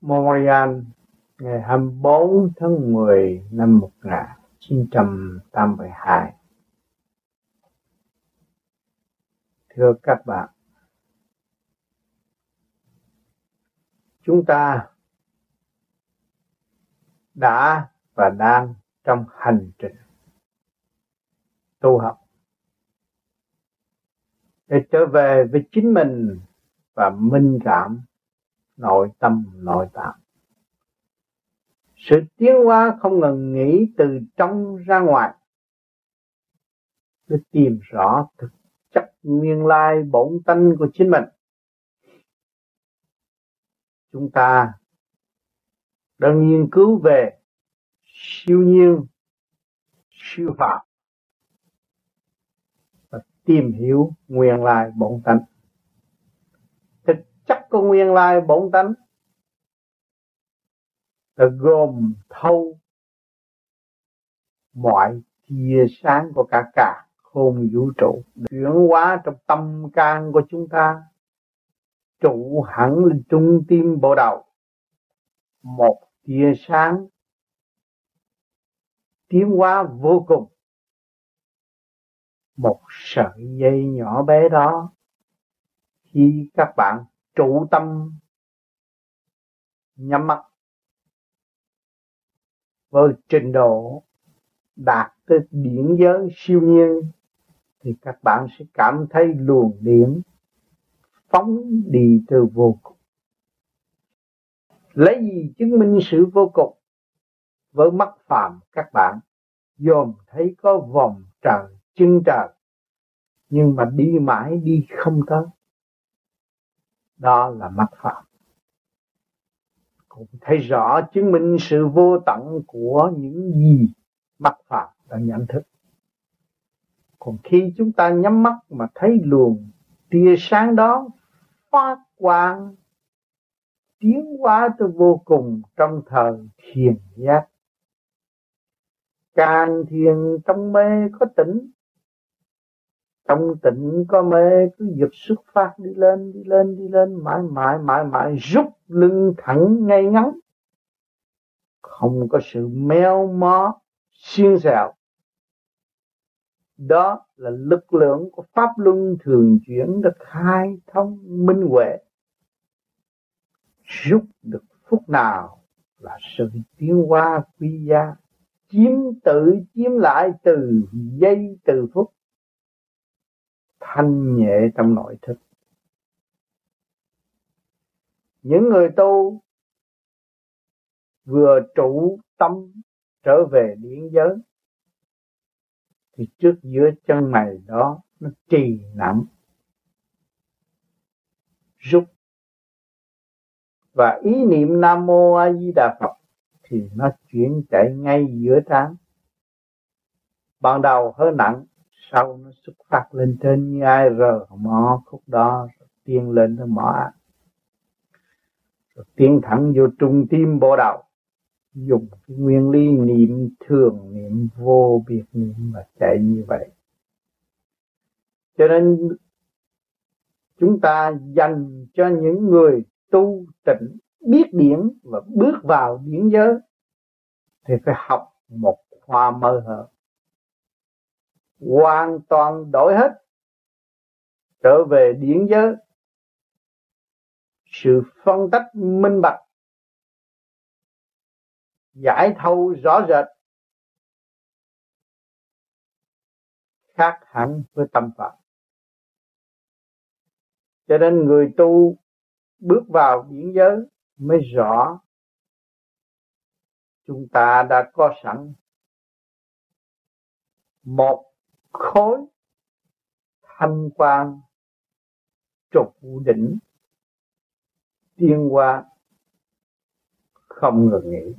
Montreal ngày 24 tháng 10 năm 1982. Thưa các bạn, chúng ta đã và đang trong hành trình tu học để trở về với chính mình và minh cảm nội tâm, nội tạng. Sự tiến hóa không ngừng nghỉ từ trong ra ngoài. Để tìm rõ thực chất nguyên lai bổn tánh của chính mình. Chúng ta đang nghiên cứu về siêu nhiên, siêu phạm và tìm hiểu nguyên lai bổn tánh chắc có nguyên lai bổn tánh. Là gồm thâu, mọi tia sáng của cả cả khôn vũ trụ. Chuyển hóa trong tâm can của chúng ta, trụ hẳn lên trung tim bộ đầu. Một tia sáng tiến hóa vô cùng. Một sợi dây nhỏ bé đó. Khi các bạn trụ tâm, nhắm mắt. Với trình độ đạt tới điển giới siêu nhiên, thì các bạn sẽ cảm thấy luồng điển phóng đi từ vô cùng. Lấy gì chứng minh sự vô cùng? Với mắt phàm, các bạn dòm thấy có vòng trời chân trời, nhưng mà đi mãi đi không tới đó là mắt phàm cũng thấy rõ chứng minh sự vô tận của những gì mắt phàm đã nhận thức. Còn khi chúng ta nhắm mắt mà thấy luồng tia sáng đó phát quang, tiến hóa tới vô cùng trong thời thiền giác. Càng thiền trong mê có tỉnh trong tịnh có mê, cứ dục xuất phát, đi lên đi lên đi lên, mãi mãi mãi mãi, rút lưng thẳng ngay ngắn. Không có sự méo mó, xiên xẹo đó là lực lượng của pháp luân thường chuyển được khai thông minh huệ. Rút được phút nào là sự tiến hóa quy gia chiếm tự, chiếm lại từ giây, từ phút thanh nhẹ trong nội thức. Những người tu vừa trụ tâm trở về điển giới, thì trước giữa chân mày đó nó trì nặng, rút. Và ý niệm nam mô a di đà phật thì nó chuyển chạy ngay giữa trán. Ban đầu hơi nặng sau nó xuất phát lên trên như ai rờ mỏ khúc đó, rồi tiên lên tới mỏ rồi tiến thẳng vô trung tim bộ đầu, dùng cái nguyên lý niệm thường, niệm vô biệt, niệm mà chạy như vậy. Cho nên chúng ta dành cho những người tu tịnh, biết điển và bước vào điển giới, thì phải học một khoa mơ hợp hoàn toàn đổi hết, trở về điển giới. Sự phân tách minh bạch, giải thâu rõ rệt, khác hẳn với tâm pháp cho nên người tu bước vào điển giới mới rõ chúng ta đã có sẵn một khối thanh quan trục đỉnh tiên hoa không ngừng nghỉ.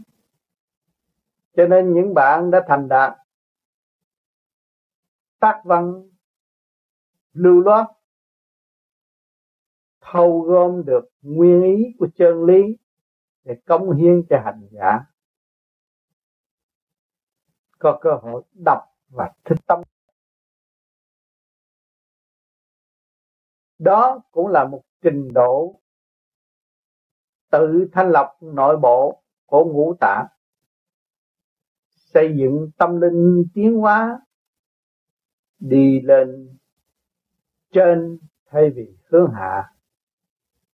Cho nên những bạn đã thành đạt, tác văn lưu loát, thâu gom được nguyên ý của chân lý để công hiến cho hành giả, có cơ hội đọc và thích tâm. Đó cũng là một trình độ tự thanh lọc nội bộ của ngũ tạng. Xây dựng tâm linh tiến hóa đi lên trên thay vì hướng hạ.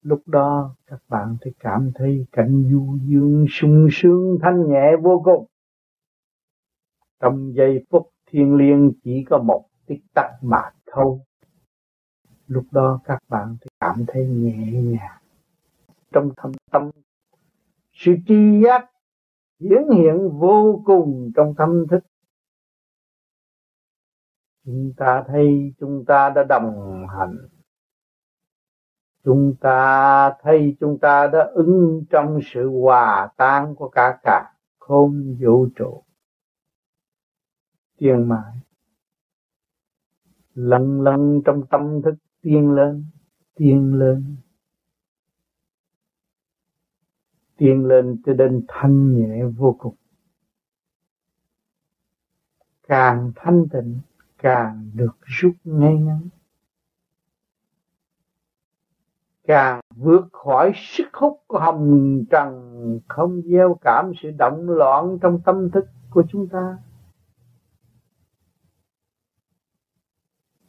Lúc đó các bạn sẽ cảm thấy cảnh du dương sung sướng thanh nhẹ vô cùng. Trong giây phút thiên liêng chỉ có một tích tắc mà thôi lúc đó các bạn cảm thấy nhẹ nhàng. Trong thâm tâm, sự tri giác hiển hiện vô cùng trong tâm thức. Chúng ta thấy chúng ta đã đồng hành. Chúng ta thấy chúng ta đã ứng trong sự hòa tan của cả cả không vũ trụ. Tiền mãi lần lần trong tâm thức tiên lên tiên lên. Tiên lên cho đến thanh nhẹ vô cùng. Càng thanh tịnh, càng được rút ngay ngắn. Càng vượt khỏi sức hút của hồng trần, không gieo cảm sự động loạn trong tâm thức của chúng ta.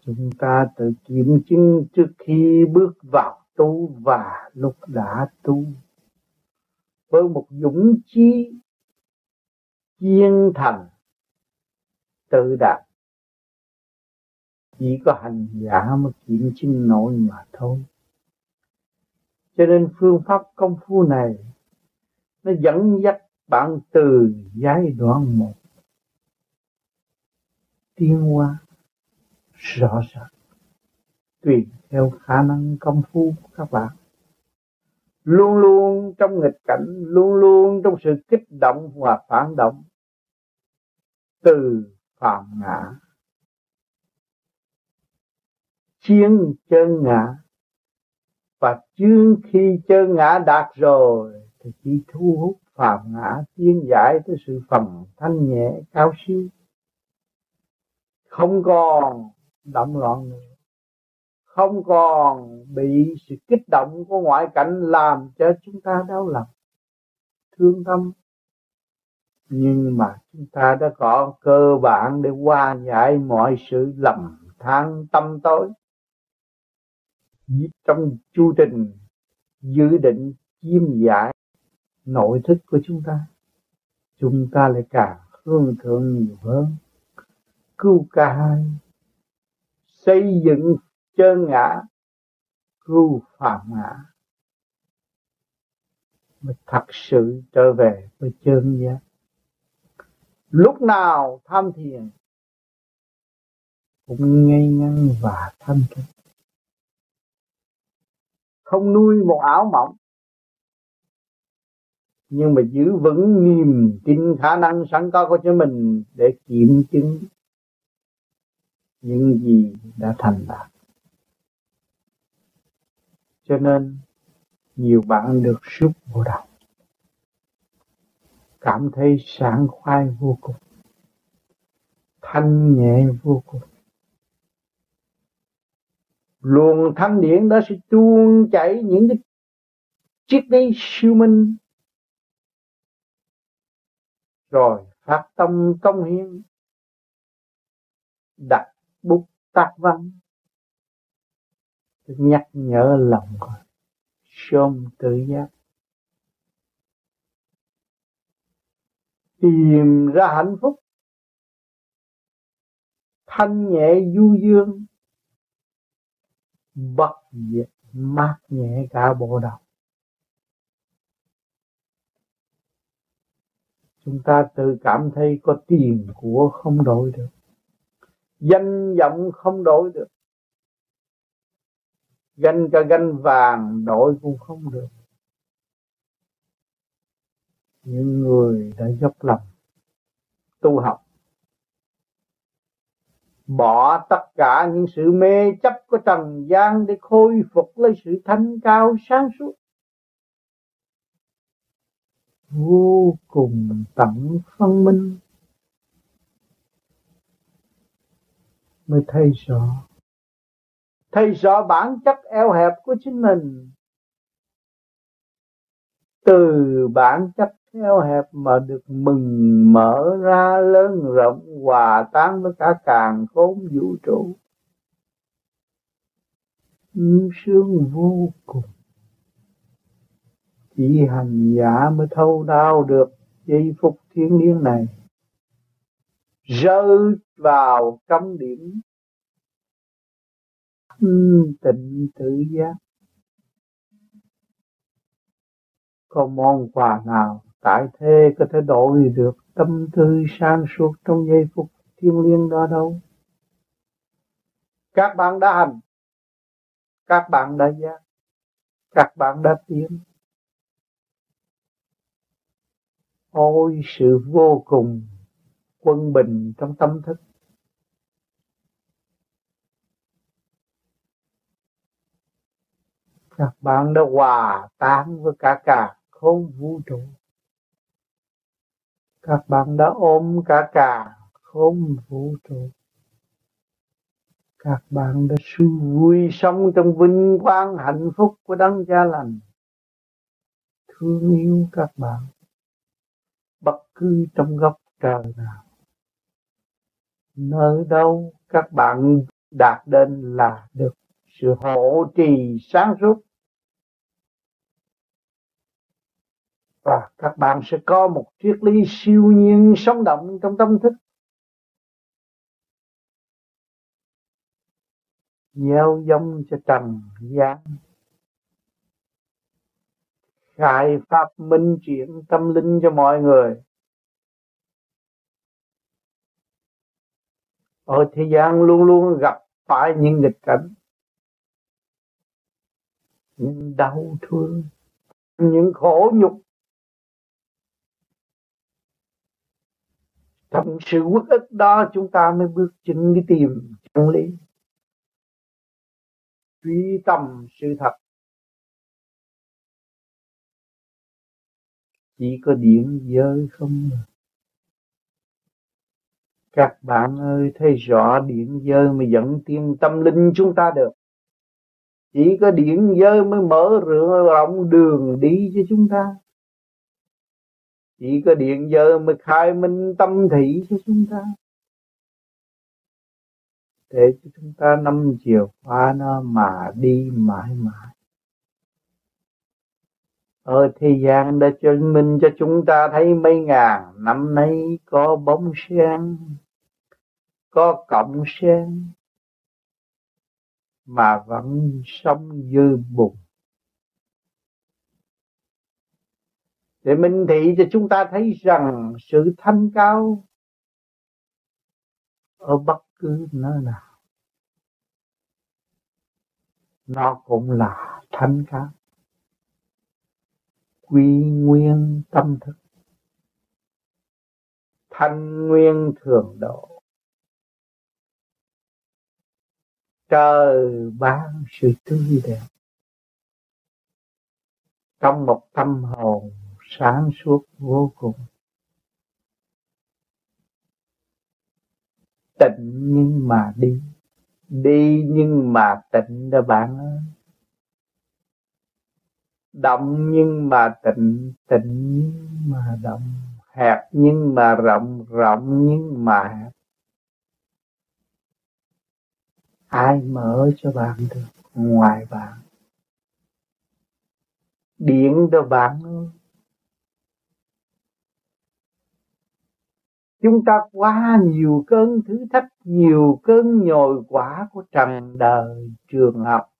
Chúng ta tự kiểm chứng trước khi bước vào tu và lúc đã tu. Với một dũng chí kiên thành, tự đạt. Chỉ có hành giả mới kiểm chứng nổi mà thôi. Cho nên phương pháp công phu này, nó dẫn dắt bạn từ giai đoạn một. Tiến hoa rõ ràng. Tùy theo khả năng công phu của các bạn. Luôn luôn trong nghịch cảnh, luôn luôn trong sự kích động và phản động. Từ phạm ngã. Chiến chân ngã. Và chương khi chân ngã đạt rồi, thì chỉ thu hút phạm ngã tiến giải tới sự phần thanh nhẹ, cao siêu. Không còn động loạn. Nữa không còn bị sự kích động của ngoại cảnh làm cho chúng ta đau lòng, thương tâm. Nhưng mà chúng ta đã có cơ bản để hòa giải mọi sự lầm than tâm tối. Trong chu trình dự định chiêm giải nội thức của chúng ta chúng ta lại càng hương thượng nhiều hơn. Cứu cai xây dựng chân ngã, cứu phạm ngã. Mới thật sự trở về với chân giác lúc nào tham thiền cũng ngay ngắn và thanh tịnh. Không nuôi một ảo mộng, nhưng mà giữ vững niềm tin khả năng sẵn có của chính mình để kiểm chứng những gì đã thành đạt. Cho nên, nhiều bạn được rút vô đầu cảm thấy sảng khoái vô cùng, thanh nhẹ vô cùng. Luồng thanh điển đó sẽ tuôn chảy những cái chiếc đấy siêu minh, rồi phát tâm công hiến, đặt bút tác văn nhắc nhở lòng con, sớm tự giác. Tìm ra hạnh phúc. Thanh nhẹ du dương. Bất diệt mát nhẹ cả bộ đầu. Chúng ta tự cảm thấy có tiền của không đổi được danh vọng không đổi được. Ganh cả ganh, vàng đổi cũng không được. Những người đã dốc lòng tu học, bỏ tất cả những sự mê chấp của trần gian để khôi phục lấy sự thanh cao sáng suốt. Vô cùng tận phân minh. Mới thấy rõ. Thấy rõ bản chất eo hẹp của chính mình. Từ bản chất eo hẹp mà được mừng mở ra, lớn rộng, hòa tan với cả càng khôn vũ trụ. Sướng vô cùng. Chỉ hành giả mới thâu đau được giây phục thiên liêng này rơi vào trong điểm. Tịnh tự giác. Có món quà nào tại thế có thể đổi được tâm tư sang suốt trong giây phút thiên liêng đó đâu? Các bạn đã hành. Các bạn đã giác. Các bạn đã tiến. Ôi, sự vô cùng quân bình trong tâm thức. Các bạn đã hòa tan với cả cả không vũ trụ. Các bạn đã ôm cả cả không vũ trụ. Các bạn đã sự vui sống trong vinh quang hạnh phúc của đấng cha lành. Thương yêu các bạn, bất cứ trong góc trời nào nơi đâu các bạn đạt đến là được sự hộ trì sáng suốt. Và các bạn sẽ có một triết lý siêu nhiên sống động trong tâm thức. Gieo giống cho trần gian. Khai pháp minh chuyển tâm linh cho mọi người. Ở thế gian luôn luôn gặp phải những nghịch cảnh, những đau thương, những khổ nhục. Trong sự quốc ức đó chúng ta mới bước chân đi tìm chân lý. Truy tầm sự thật. Chỉ có điện giới không? Các bạn ơi, thấy rõ điện giới mới dẫn tiên tâm linh chúng ta được. Chỉ có điện giới mới mở rộng đường đi cho chúng ta. Chỉ có điện giới mới khai minh tâm thị cho chúng ta. Để cho chúng ta năm chiều qua nó mà đi mãi mãi. Ở thế gian đã chứng minh cho chúng ta thấy mấy ngàn năm nay có bóng sen có cộng sen mà vẫn sống dư bụng để minh thị cho chúng ta thấy rằng sự thanh cao ở bất cứ nơi nào, nó cũng là thanh cao. Quy nguyên tâm thức, thanh nguyên thường độ. Trời ban sự tươi đẹp. Trong một tâm hồn sáng suốt vô cùng. Tịnh nhưng mà đi đi nhưng mà tịnh đó bạn ơi. Động nhưng mà tịnh tịnh nhưng mà động. Hẹp nhưng mà rộng rộng nhưng mà hẹp. Ai mở cho bạn được, ngoài bạn. Điện cho bạn chúng ta qua nhiều cơn thử thách, nhiều cơn nhồi quả của trần đời trường học.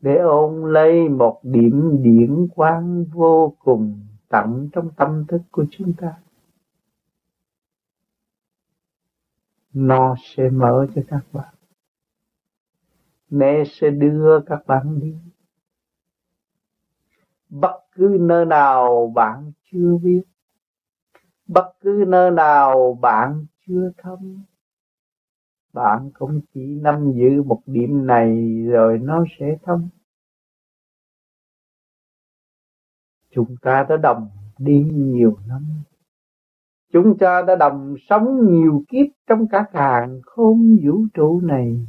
Để ôn lấy một điểm điển quang vô cùng tận trong tâm thức của chúng ta. Nó sẽ mở cho các bạn. Mẹ sẽ đưa các bạn đi. Bất cứ nơi nào bạn chưa biết, bất cứ nơi nào bạn chưa thấm, bạn cũng chỉ nắm giữ một điểm này rồi nó sẽ thông chúng ta đã đồng đi nhiều năm chúng ta đã đồng sống nhiều kiếp trong cả càng khôn vũ trụ này.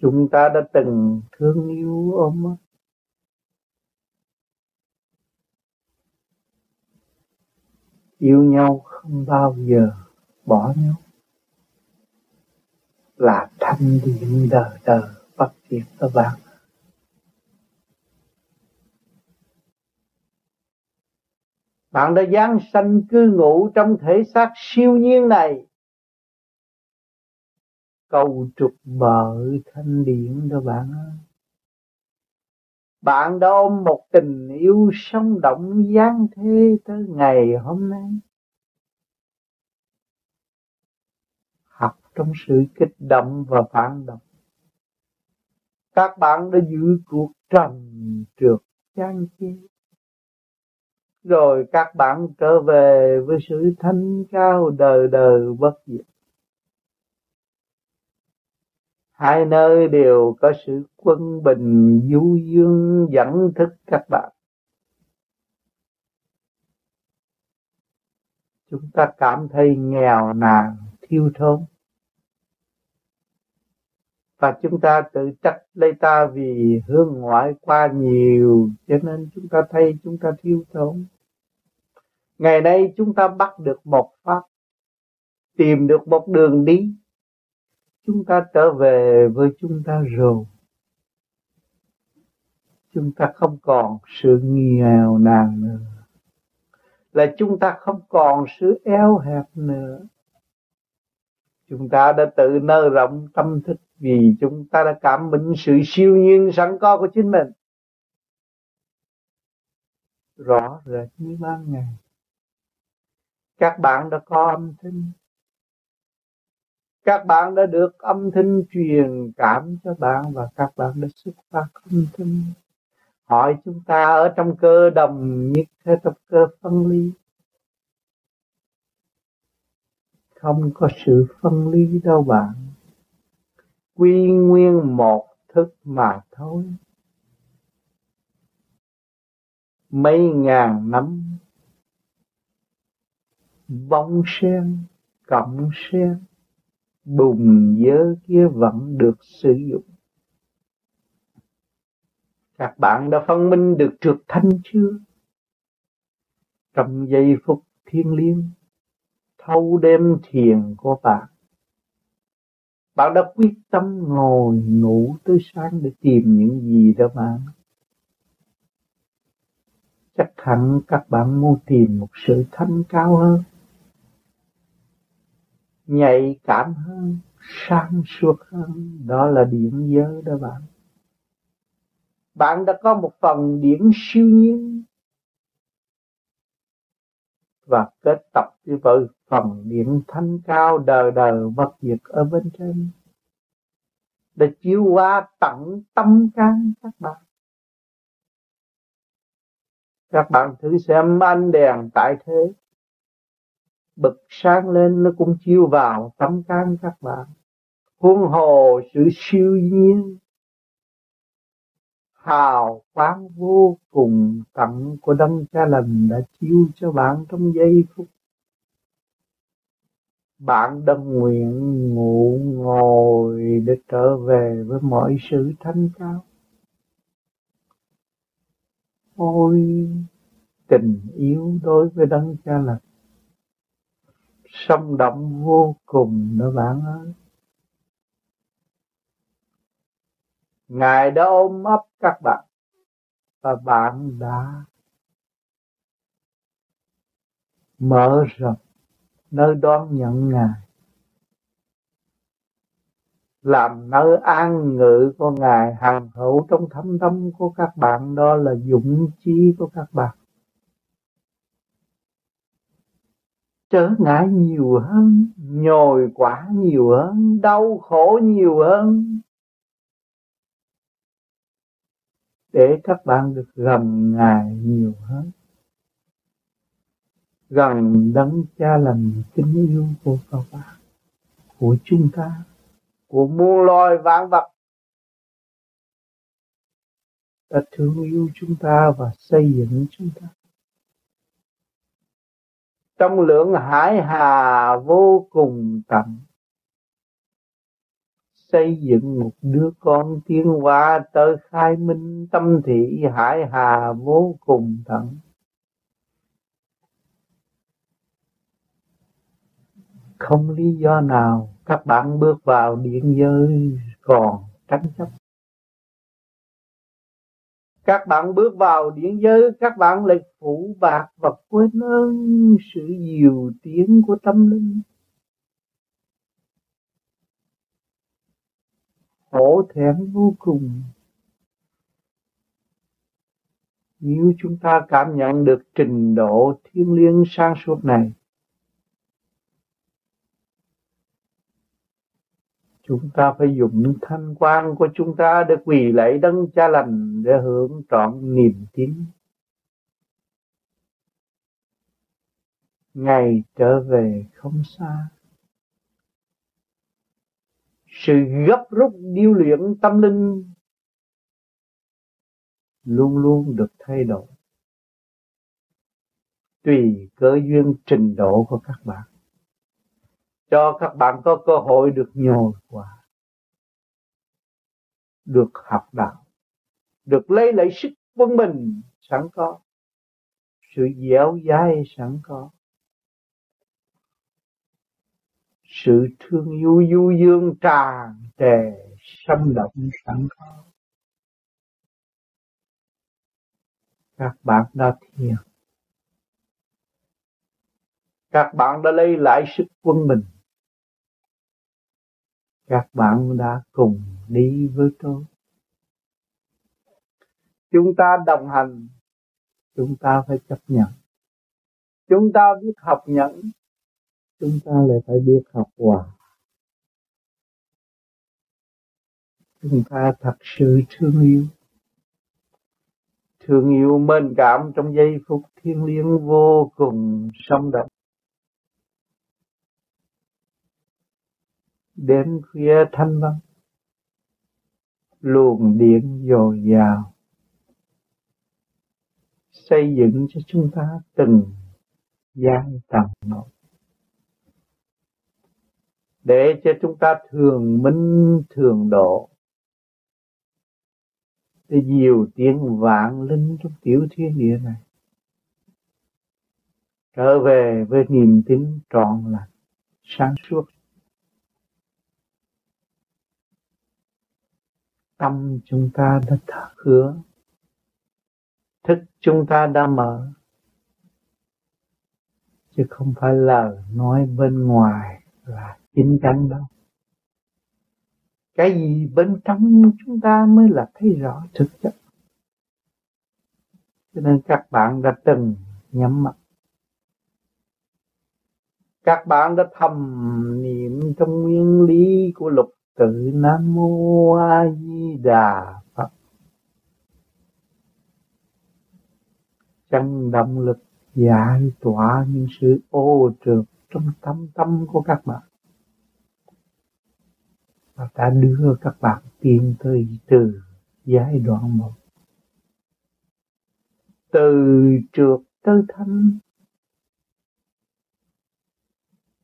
Chúng ta đã từng thương yêu ôm ấp yêu nhau không bao giờ bỏ nhau. Là thanh điện đời đời bất diệt các bạn bạn đã giáng sanh cư ngụ trong thể xác siêu nhiên này. Cầu trục bờ thanh điện đó bạn ơi. Bạn đã ôm một tình yêu sống động giáng thế tới ngày hôm nay. Học trong sự kích động và phản động. Các bạn đã giữ cuộc trần trượt gian chê rồi các bạn trở về với sự thanh cao đời đời bất diệt. Hai nơi đều có sự quân bình du dương dẫn thức các bạn. Chúng ta cảm thấy nghèo nàn, thiếu thốn. Và chúng ta tự trách lấy ta vì hướng ngoại qua nhiều, cho nên chúng ta thấy chúng ta thiếu thốn ngày nay chúng ta bắt được một pháp, tìm được một đường đi. Chúng ta trở về với chúng ta rồi. Chúng ta không còn sự nghèo nàn nữa. Là chúng ta không còn sự eo hẹp nữa. Chúng ta đã tự nơ rộng tâm thức vì chúng ta đã cảm minh sự siêu nhiên sẵn có của chính mình. Rõ rệt như ban ngày các bạn đã có âm thanh. Các bạn đã được âm thanh truyền cảm cho bạn và các bạn đã xuất phát âm thanh. Hỏi chúng ta ở trong cơ đồng nhất hay trong cơ phân ly? Không có sự phân ly đâu bạn. Quy nguyên một thức mà thôi. Mấy ngàn năm bông sen cộng sen, bùn dơ kia vẫn được sử dụng. Các bạn đã phân minh được trượt thanh chưa? Trong giây phút thiên liêng, thâu đêm thiền của bạn bạn đã quyết tâm ngồi ngủ tới sáng để tìm những gì đó bạn chắc hẳn các bạn muốn tìm một sự thanh cao hơn nhạy cảm hơn, sáng suốt hơn. Đó là điểm giới đó bạn. Bạn đã có một phần điểm siêu nhiên và kết tập với phần điểm thanh cao đời đời bất diệt ở bên trên. Để chiếu qua tận tâm can các bạn. Các bạn thử xem ánh đèn tại thế bật sáng lên nó cũng chiếu vào tâm can các bạn. Huống hồ sự siêu nhiên, hào quang vô cùng tận của đấng cha lành đã chiếu cho bạn trong giây phút. Bạn đâm nguyện ngủ ngồi để trở về với mọi sự thanh cao. Ôi, tình yêu đối với đấng cha lành sâm động vô cùng đó bạn ơi. Ngài đã ôm ấp các bạn và bạn đã mở rộng nơi đón nhận Ngài, làm nơi an ngự của Ngài, hàng hữu trong thâm tâm của các bạn, đó là dũng chí của các bạn. Trở ngại nhiều hơn, nhồi quả nhiều hơn, đau khổ nhiều hơn. Để các bạn được gần ngài nhiều hơn. Gần đấng cha lành kính yêu của các bạn, của chúng ta, của muôn loài vạn vật. Đã thương yêu chúng ta và xây dựng chúng ta trong lượng hải hà vô cùng tận, xây dựng một đứa con tiến hóa tới khai minh tâm thị hải hà vô cùng tận. Không lý do nào các bạn bước vào điện giới còn tranh chấp các bạn bước vào điện giới các bạn lại phủ bạc và quên ơn sự diệu tiếng của tâm linh. Hổ thẹn vô cùng. Nếu chúng ta cảm nhận được trình độ thiên liêng sang suốt này chúng ta phải dùng thanh quan của chúng ta để quỳ lạy đấng cha lành để hưởng trọn niềm tin. Ngày trở về không xa. Sự gấp rút điêu luyện tâm linh luôn luôn được thay đổi. Tùy cơ duyên trình độ của các bạn cho các bạn có cơ hội được nhồi qua được học đạo, được lấy lại sức quân mình sẵn có, sự dẻo dai sẵn có, sự thương yêu du dương tràn trề xâm động sẵn có. Các bạn đã thiền, các bạn đã lấy lại sức quân mình các bạn đã cùng đi với tôi. Chúng ta đồng hành. Chúng ta phải chấp nhận. Chúng ta biết học nhẫn. Chúng ta lại phải biết học hòa. Chúng ta thật sự thương yêu. Thương yêu mến cảm trong giây phút thiêng liêng vô cùng sống động. Đêm khuya thanh vắng luồng điện dồi dào, xây dựng cho chúng ta từng giai tầng một. Để cho chúng ta thường minh, thường độ. Để nhiều tiếng vạn linh trong tiểu thiên địa này trở về với niềm tin trọn lành, sáng suốt. Tâm chúng ta đã thở hứa. Thức chúng ta đã mở, chứ không phải lời nói bên ngoài là chính chắn đâu. Cái gì bên trong chúng ta mới là thấy rõ thực chất. Cho nên các bạn đã từng nhắm mắt. Các bạn đã thầm niệm trong nguyên lý của lục tự nam mô a di đà phật. Chân động lực giải tỏa những sự ô trượt trong tâm tâm của các bạn, và đã đưa các bạn tiến tới từ giai đoạn một. Từ trượt tới thanh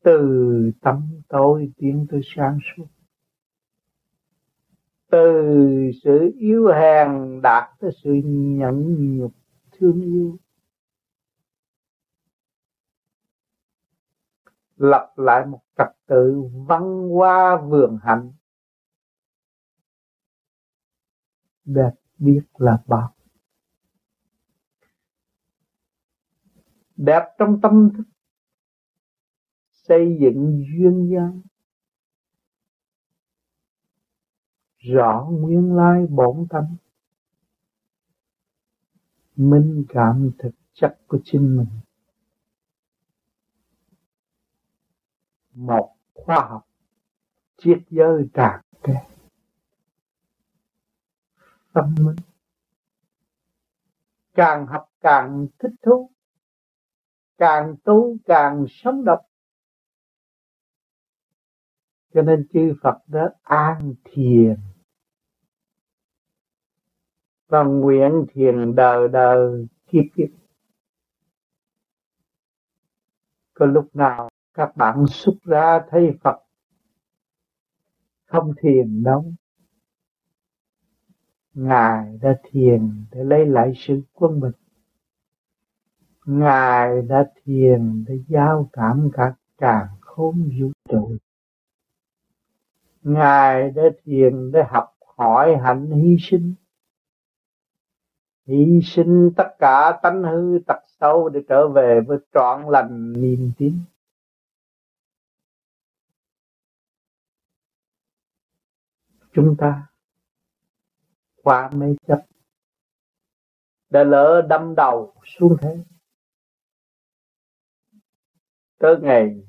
từ tâm tối tiến tới sáng suốt từ sự yếu hèn đạt tới sự nhẫn nhục thương yêu. Lập lại một trật tự văn hoa vườn hạnh. Đẹp biết là bao đẹp trong tâm thức xây dựng duyên dáng rõ nguyên lai bổn tâm minh cảm thực chất của chính mình. Một khoa học triết giới tràn trề tâm minh. Càng học càng thích thú. Càng tu càng sống động. Cho nên chư Phật đã an thiền và nguyện thiền đời đời kiếp kiếp có lúc nào các bạn xuất ra thấy Phật, không thiền đâu. Ngài đã thiền để lấy lại sự quân bình. Ngài đã thiền để giao cảm các càng khôn vũ trụ. Ngài đã thiền để học hỏi hạnh hy sinh hy sinh tất cả tánh hư tật xấu để trở về với trọn lành niềm tin. Chúng ta qua mê chấp đã lỡ đâm đầu xuống thế. Tới ngày,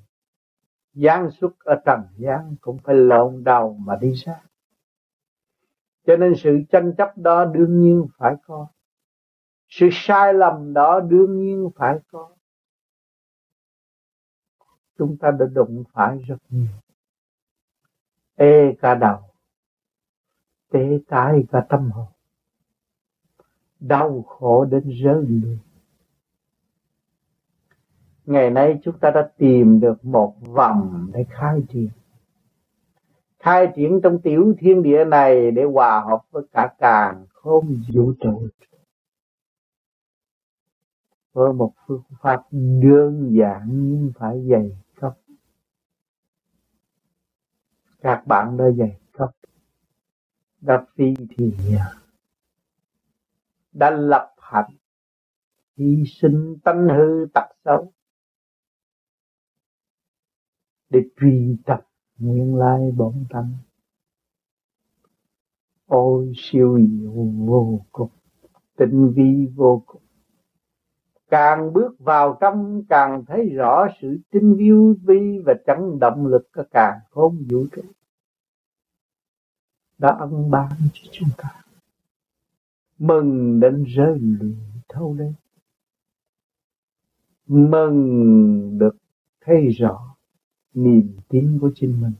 giáng xuất ở trần gian cũng phải lộn đầu mà đi ra. Cho nên sự tranh chấp đó đương nhiên phải có sự sai lầm đó đương nhiên phải có. Chúng ta đã đụng phải rất nhiều. Ê cả đầu tê tái cả tâm hồn. Đau khổ đến rơi lệ ngày nay chúng ta đã tìm được một vòng để khai triển. Khai triển trong tiểu thiên địa này để hòa hợp với cả càng không vũ trụ với một phương pháp đơn giản nhưng phải dày cấp. Các bạn đã dày cấp. Đã phi thì đã lập hạnh. Hy sinh tánh hư tật xấu. Để truy tập nguyên lai bổn tâm ôi siêu diệu vô cùng. Tinh vi vô cùng càng bước vào trong, càng thấy rõ sự tinh vi vi và chấn động lực của càng khôn vũ trụ đã ân ban cho chúng ta. Mừng đến rơi lụy thâu lên. Mừng được thấy rõ niềm tin của chính mình.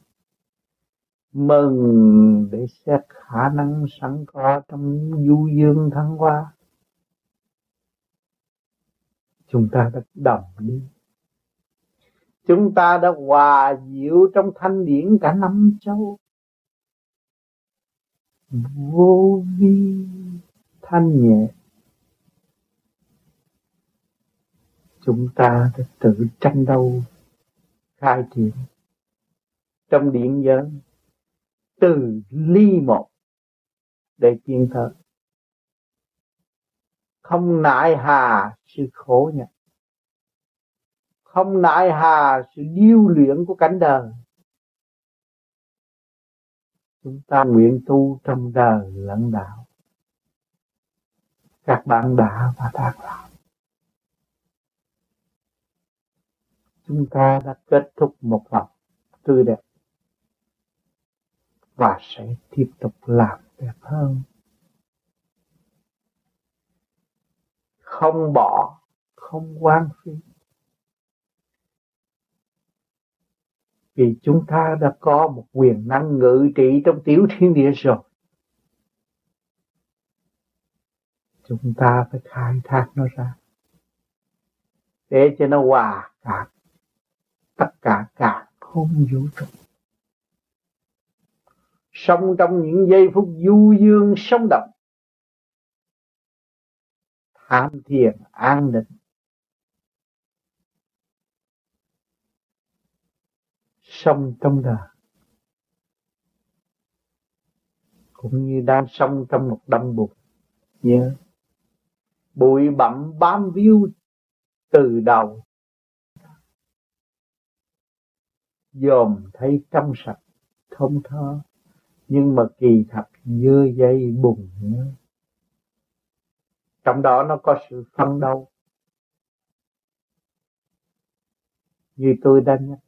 Mừng để xét khả năng sẵn có trong du dương thăng hoa chúng ta đã đồng đi chúng ta đã hòa diệu trong thanh điển cả năm châu. Vô vi thanh nhẹ. Chúng ta đã tự tranh đấu, khai triển trong điện giới từ ly một để tiến tới không nại hà sự khổ nhọc không nại hà sự điêu luyện của cảnh đời. Chúng ta nguyện tu trong đời lẫn đạo. Các bạn đã và đang làm. Chúng ta đã kết thúc một vòng tươi đẹp. Và sẽ tiếp tục làm đẹp hơn. Không bỏ, không quan phí. Vì chúng ta đã có một quyền năng ngự trị trong tiểu thiên địa rồi. Chúng ta phải khai thác nó ra. Để cho nó hòa cả tất cả cả không vũ trụ. Sống trong những giây phút du dương, sống động tham thiền an định. Sống trong đời, cũng như đang sống trong một đâm bụt nhớ, bụi bặm bám víu từ đầu, dòm thấy trong sạch thông thơ nhưng mà kỳ thật, dơ dây bùng nữa trong đó nó có sự phân đấu như tôi đã nhắc.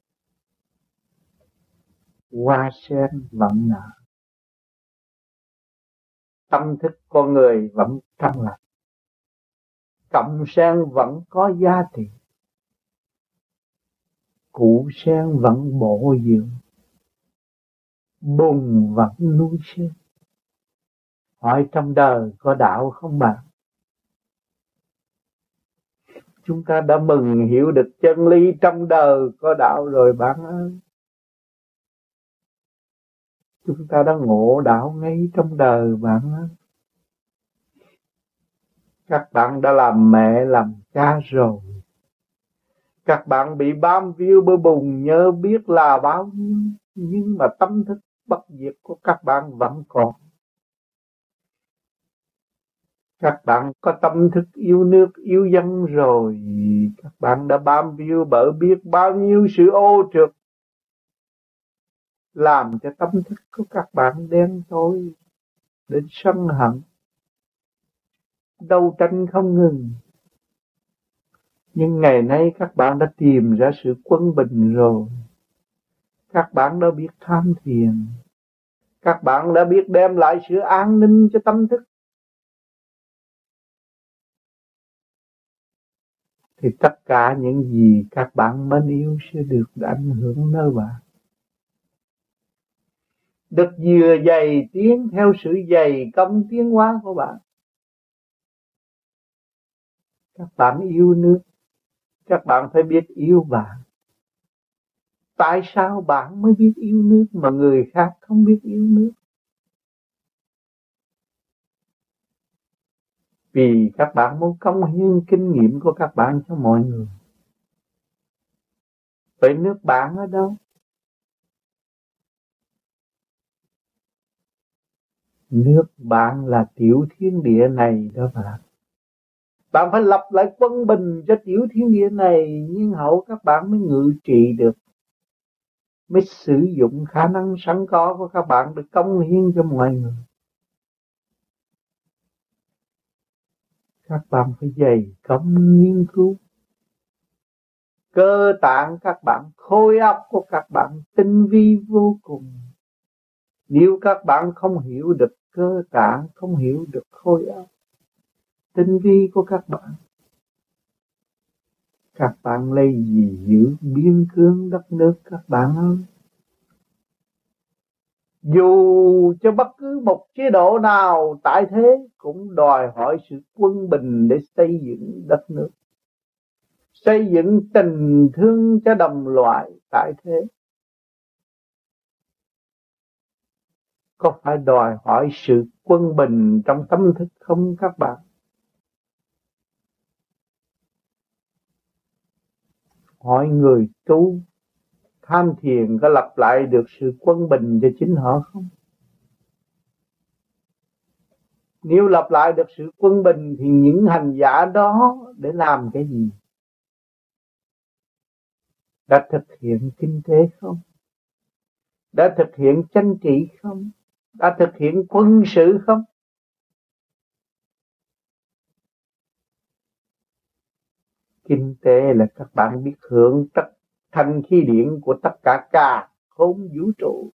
Hoa sen vẫn nở tâm thức con người vẫn trong lành. Cọng sen vẫn có giá trị. Cụ sen vẫn bổ dưỡng. Bùn vẫn nuôi sen hỏi trong đời có đạo không bạn chúng ta đã mừng hiểu được chân lý trong đời có đạo rồi bạn ơi. Chúng ta đã ngộ đạo ngay trong đời bạn các bạn đã làm mẹ, làm cha rồi. Các bạn bị bám víu bơ bùng, nhớ biết là bao nhiêu, nhưng mà tâm thức bất diệt của các bạn vẫn còn các bạn có tâm thức yêu nước, yêu dân rồi. Các bạn đã bám víu bởi biết bao nhiêu sự ô trượt. Làm cho tâm thức của các bạn đen tối, đến sân hận. Đấu tranh không ngừng. Nhưng ngày nay các bạn đã tìm ra sự quân bình rồi. Các bạn đã biết tham thiền. Các bạn đã biết đem lại sự an ninh cho tâm thức. Thì tất cả những gì các bạn mến yêu sẽ được ảnh hưởng nơi bạn. Được dừa dày tiến theo sự dày công tiến hóa của bạn. Các bạn yêu nước, các bạn phải biết yêu bạn. Tại sao bạn mới biết yêu nước mà người khác không biết yêu nước? Vì các bạn muốn công hiến kinh nghiệm của các bạn cho mọi người. Vậy nước bạn ở đâu? Nước bạn là tiểu thiên địa này đó bạn. Bạn phải lập lại quân bình cho tiểu thiên địa này, nhưng hậu các bạn mới ngự trị được, mới sử dụng khả năng sẵn có của các bạn để công hiến cho mọi người. Các bạn phải dày công nghiên cứu. Cơ tạng các bạn, khối óc của các bạn tinh vi vô cùng. Nếu các bạn không hiểu được cơ tạng, không hiểu được khối óc tinh vi của các bạn các bạn lấy gì giữ biên cương đất nước các bạn ơi? Dù cho bất cứ một chế độ nào, tại thế cũng đòi hỏi sự quân bình để xây dựng đất nước. Xây dựng tình thương cho đồng loại, tại thế. Có phải đòi hỏi sự quân bình trong tâm thức không, các bạn? Hỏi người tu tham thiền có lập lại được sự quân bình cho chính họ không? Nếu lập lại được sự quân bình thì những hành giả đó để làm cái gì? Đã thực hiện kinh tế không? Đã thực hiện chánh trị không? Đã thực hiện quân sự không? Kinh tế là các bạn biết hưởng tất thanh khí điển của tất cả cả không vũ trụ.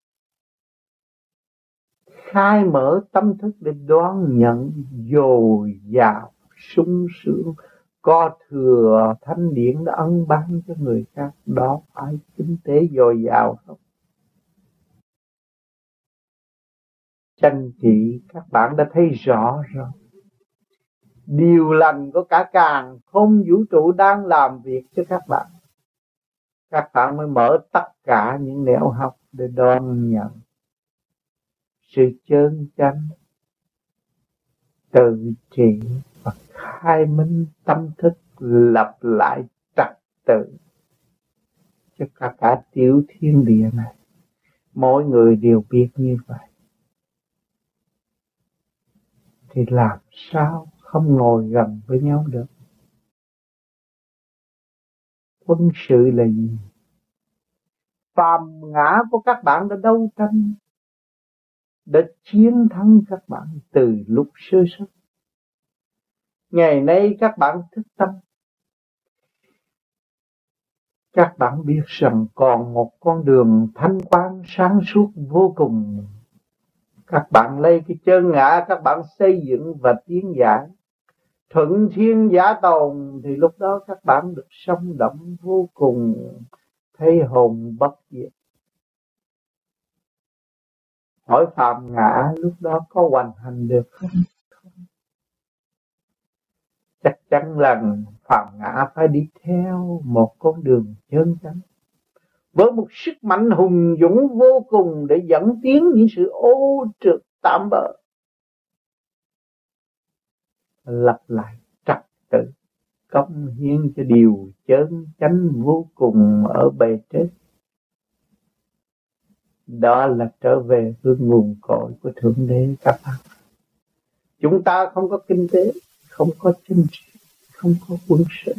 Khai mở tâm thức để đoán nhận dồi dào sung sướng. Có thừa thanh điển đã ân ban cho người khác. Đó phải kinh tế dồi dào không? Chân chị các bạn đã thấy rõ rồi. Điều lành của cả càng không vũ trụ đang làm việc cho các bạn các bạn mới mở tất cả những nẻo học để đón nhận sự chân chánh, tự trị và khai minh tâm thức lập lại trật tự cho cả cả tiểu thiên địa này. Mỗi người đều biết như vậy. Thì làm sao không ngồi gần với nhau được? Quân sự là gì? Phàm ngã của các bạn đã đấu tranh đã chiến thắng các bạn từ lúc sơ xuất ngày nay các bạn thức tâm. Các bạn biết rằng còn một con đường thanh quan sáng suốt vô cùng. Các bạn lấy cái chân ngã, các bạn xây dựng và tiến giải thuận thiên giả tồn thì lúc đó các bạn được sống động vô cùng thấy hồn bất diệt. Hỏi phạm ngã, lúc đó có hoàn thành được không? Chắc chắn là phạm ngã phải đi theo một con đường chân chánh. Với một sức mạnh hùng dũng vô cùng để dẫn tiến những sự ô trượt tạm bỡ lập lại trật tự công hiến cho điều chớn chánh vô cùng ở bề trên. Đó là trở về với nguồn cội của thượng đế các bạn. Chúng ta không có kinh tế, không có chính trị, không có quân sự.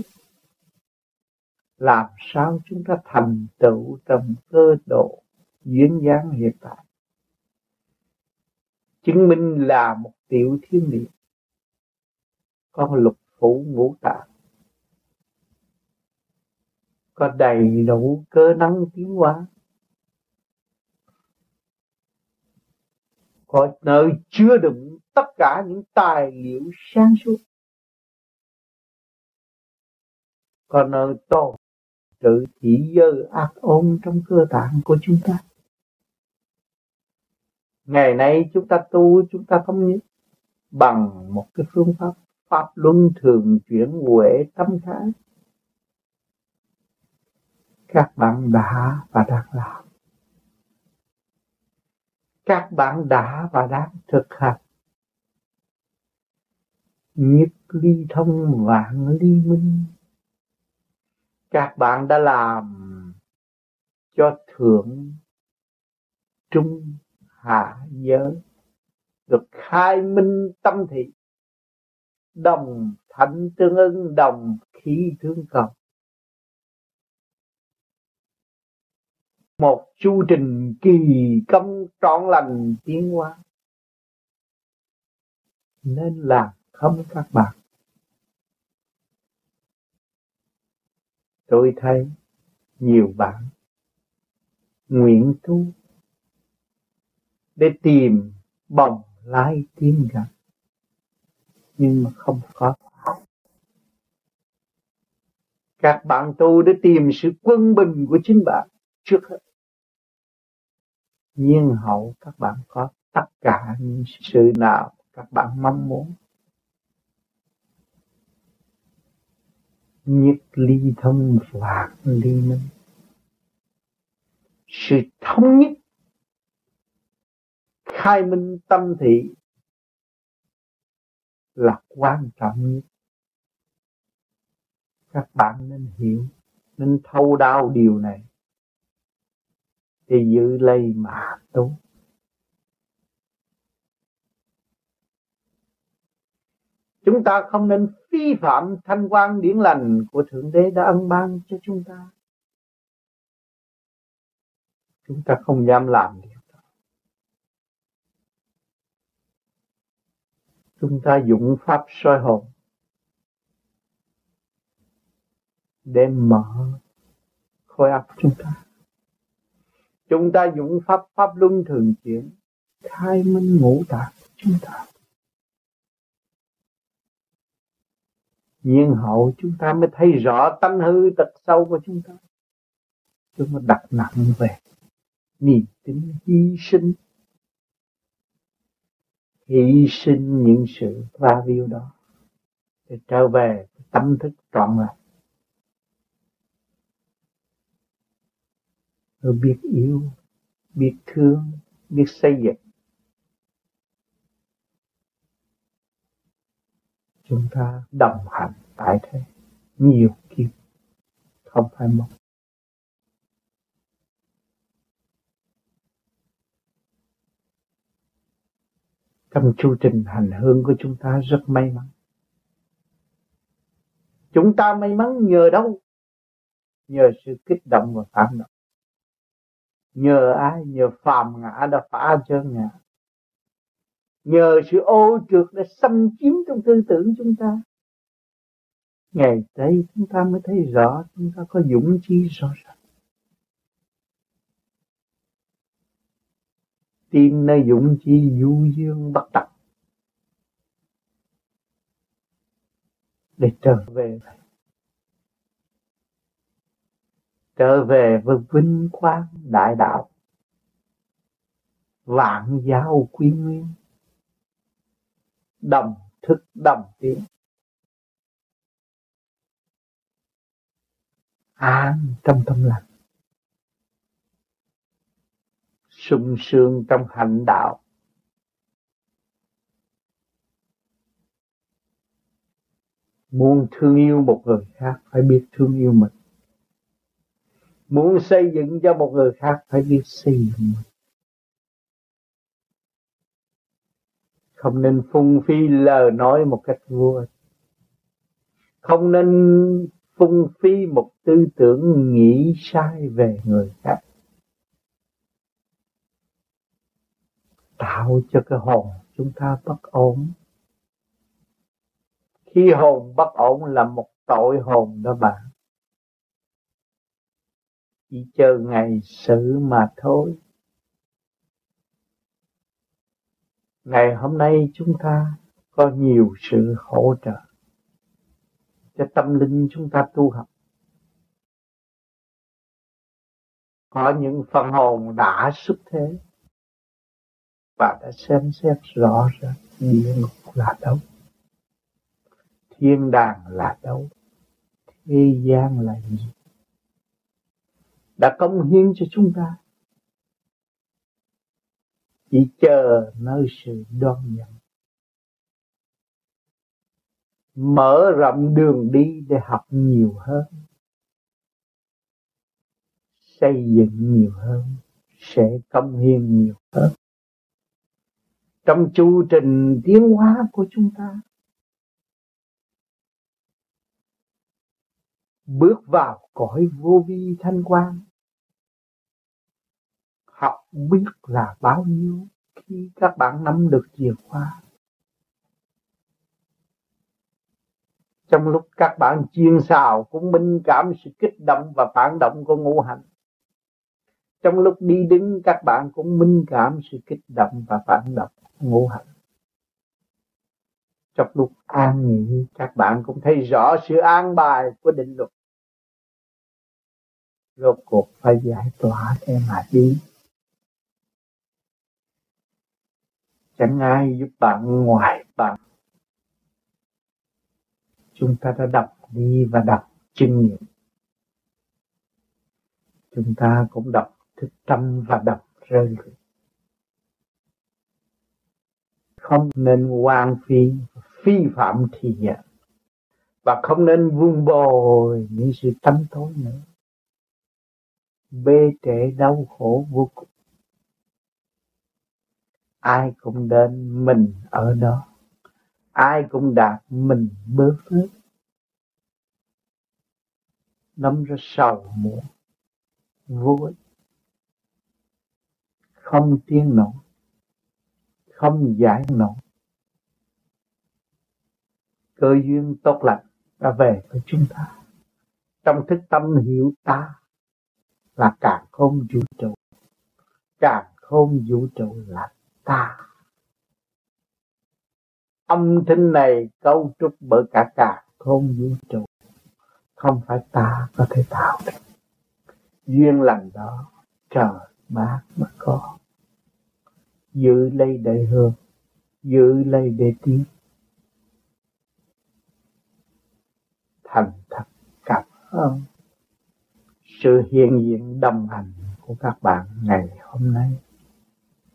Làm sao chúng ta thành tựu trong cơ độ duyên dáng hiện tại? Chứng minh là một tiểu thiên địa. Có lục phủ ngũ tạng có đầy đủ cơ năng tiến hóa có nơi chứa đựng tất cả những tài liệu sáng suốt. Có nơi tồn trữ chỉ dơ ác ôn trong cơ tạng của chúng ta. Ngày nay chúng ta tu, chúng ta thống nhất bằng một cái phương pháp pháp luân thường chuyển huệ tâm thái các bạn đã và đang làm. Các bạn đã và đang thực hành. Nhất ly thông vạn ly minh. Các bạn đã làm cho thượng trung hạ giới. Được khai minh tâm thị. Đồng thạnh tương ưng, đồng khí tương cầu. Một chu trình kỳ công trọn lành tiến hóa. Nên làm không các bạn. Tôi thấy nhiều bạn nguyện tu để tìm bồng lái tiến gần nhưng mà không có. Các bạn tu để tìm sự quân bình của chính bạn trước hết nhiên hậu các bạn có tất cả những sự nào các bạn mong muốn. Nhất ly thông vạn ly minh. Sự thống nhất, khai minh tâm thị là quan trọng nhất. Các bạn nên hiểu, nên thâu đáo điều này để giữ lấy mà tu chúng ta không nên vi phạm thanh quan điển lành của thượng đế đã ân ban cho chúng ta. Chúng ta không dám làm điều đó. Chúng ta dụng pháp soi hồn để mở khối óc chúng ta chúng ta dụng pháp pháp luân thường chuyển. Khai minh ngũ tạng chúng ta. Nhiên hậu chúng ta mới thấy rõ tâm hư tật sâu của chúng ta. Chúng ta đặt nặng về niềm tin hy sinh. Hy sinh những sự va viêu đó để trở về tâm thức trọn lành. Rồi biết yêu, biết thương, biết xây dựng. Chúng ta đồng hành tại thế. Nhiều kiếp, không phải một. Trong chu trình hành hương của chúng ta rất may mắn. Chúng ta may mắn nhờ đâu? Nhờ sự kích động và phản động nhờ ai? Nhờ phàm ngã đã phá chân ngã. Nhờ sự ô trượt đã xâm chiếm trong tư tưởng chúng ta. Ngày đây chúng ta mới thấy rõ chúng ta có dũng chi rõ ràng. Tin nơi dũng chi du dương bất tận. Để trở về. Trở về với vinh quang đại đạo, vạn giáo quy nguyên, đồng thức đồng tiếng. An trong tâm lành, sung sướng trong hành đạo. Muốn thương yêu một người khác, phải biết thương yêu mình muốn xây dựng cho một người khác phải biết xây dựng. Không nên phung phi lời nói một cách vô ích. Không nên phung phí một tư tưởng nghĩ sai về người khác. Tạo cho cái hồn chúng ta bất ổn. Khi hồn bất ổn là một tội hồn đó bạn chỉ chờ ngày xử mà thôi. Ngày hôm nay chúng ta có nhiều sự hỗ trợ cho tâm linh chúng ta tu học. Có những phần hồn đã xuất thế và đã xem xét rõ ràng địa ngục là đâu, thiên đàng là đâu, thế gian là gì đã công hiến cho chúng ta. Chỉ chờ nơi sự đoan nhận. Mở rộng đường đi để học nhiều hơn. Xây dựng nhiều hơn. Sẽ công hiến nhiều hơn. Trong chu trình tiến hóa của chúng ta, bước vào cõi vô vi thanh quan học biết là bao nhiêu khi các bạn nắm được chìa khóa. Trong lúc các bạn chiên xào cũng minh cảm sự kích động và phản động của ngũ hành. Trong lúc đi đứng, các bạn cũng minh cảm sự kích động và phản động ngũ hành. Trong lúc an nghỉ, các bạn cũng thấy rõ sự an bài của định luật. Rốt cuộc phải giải tỏa thế mà đi. Chẳng ai giúp bạn ngoài, bạn. Chúng ta đã đọc đi và đọc kinh nghiệm. Chúng ta cũng đọc thức tâm và đọc rơi không nên hoang phí, phi phạm thì giờ và không nên vun bồi những sự tâm tối nữa. Bê trễ đau khổ vô cùng ai cũng đến mình ở đó. Ai cũng đạt mình bước hết nắm ra sầu muộn, vui. Không tiến nổi, không giải nổi. Cơ duyên tốt lành đã về với chúng ta. Trong thức tâm hiểu ta là càng không vũ trụ, càng không vũ trụ là ta. Âm thanh này cấu trúc bởi cả cả không vũ trụ. Không phải ta có thể tạo được. Duyên lành đó, trời bác mà có. Giữ lấy để hương, giữ lấy để tiến thành thật cảm ơn. Sự hiện diện đồng hành của các bạn ngày hôm nay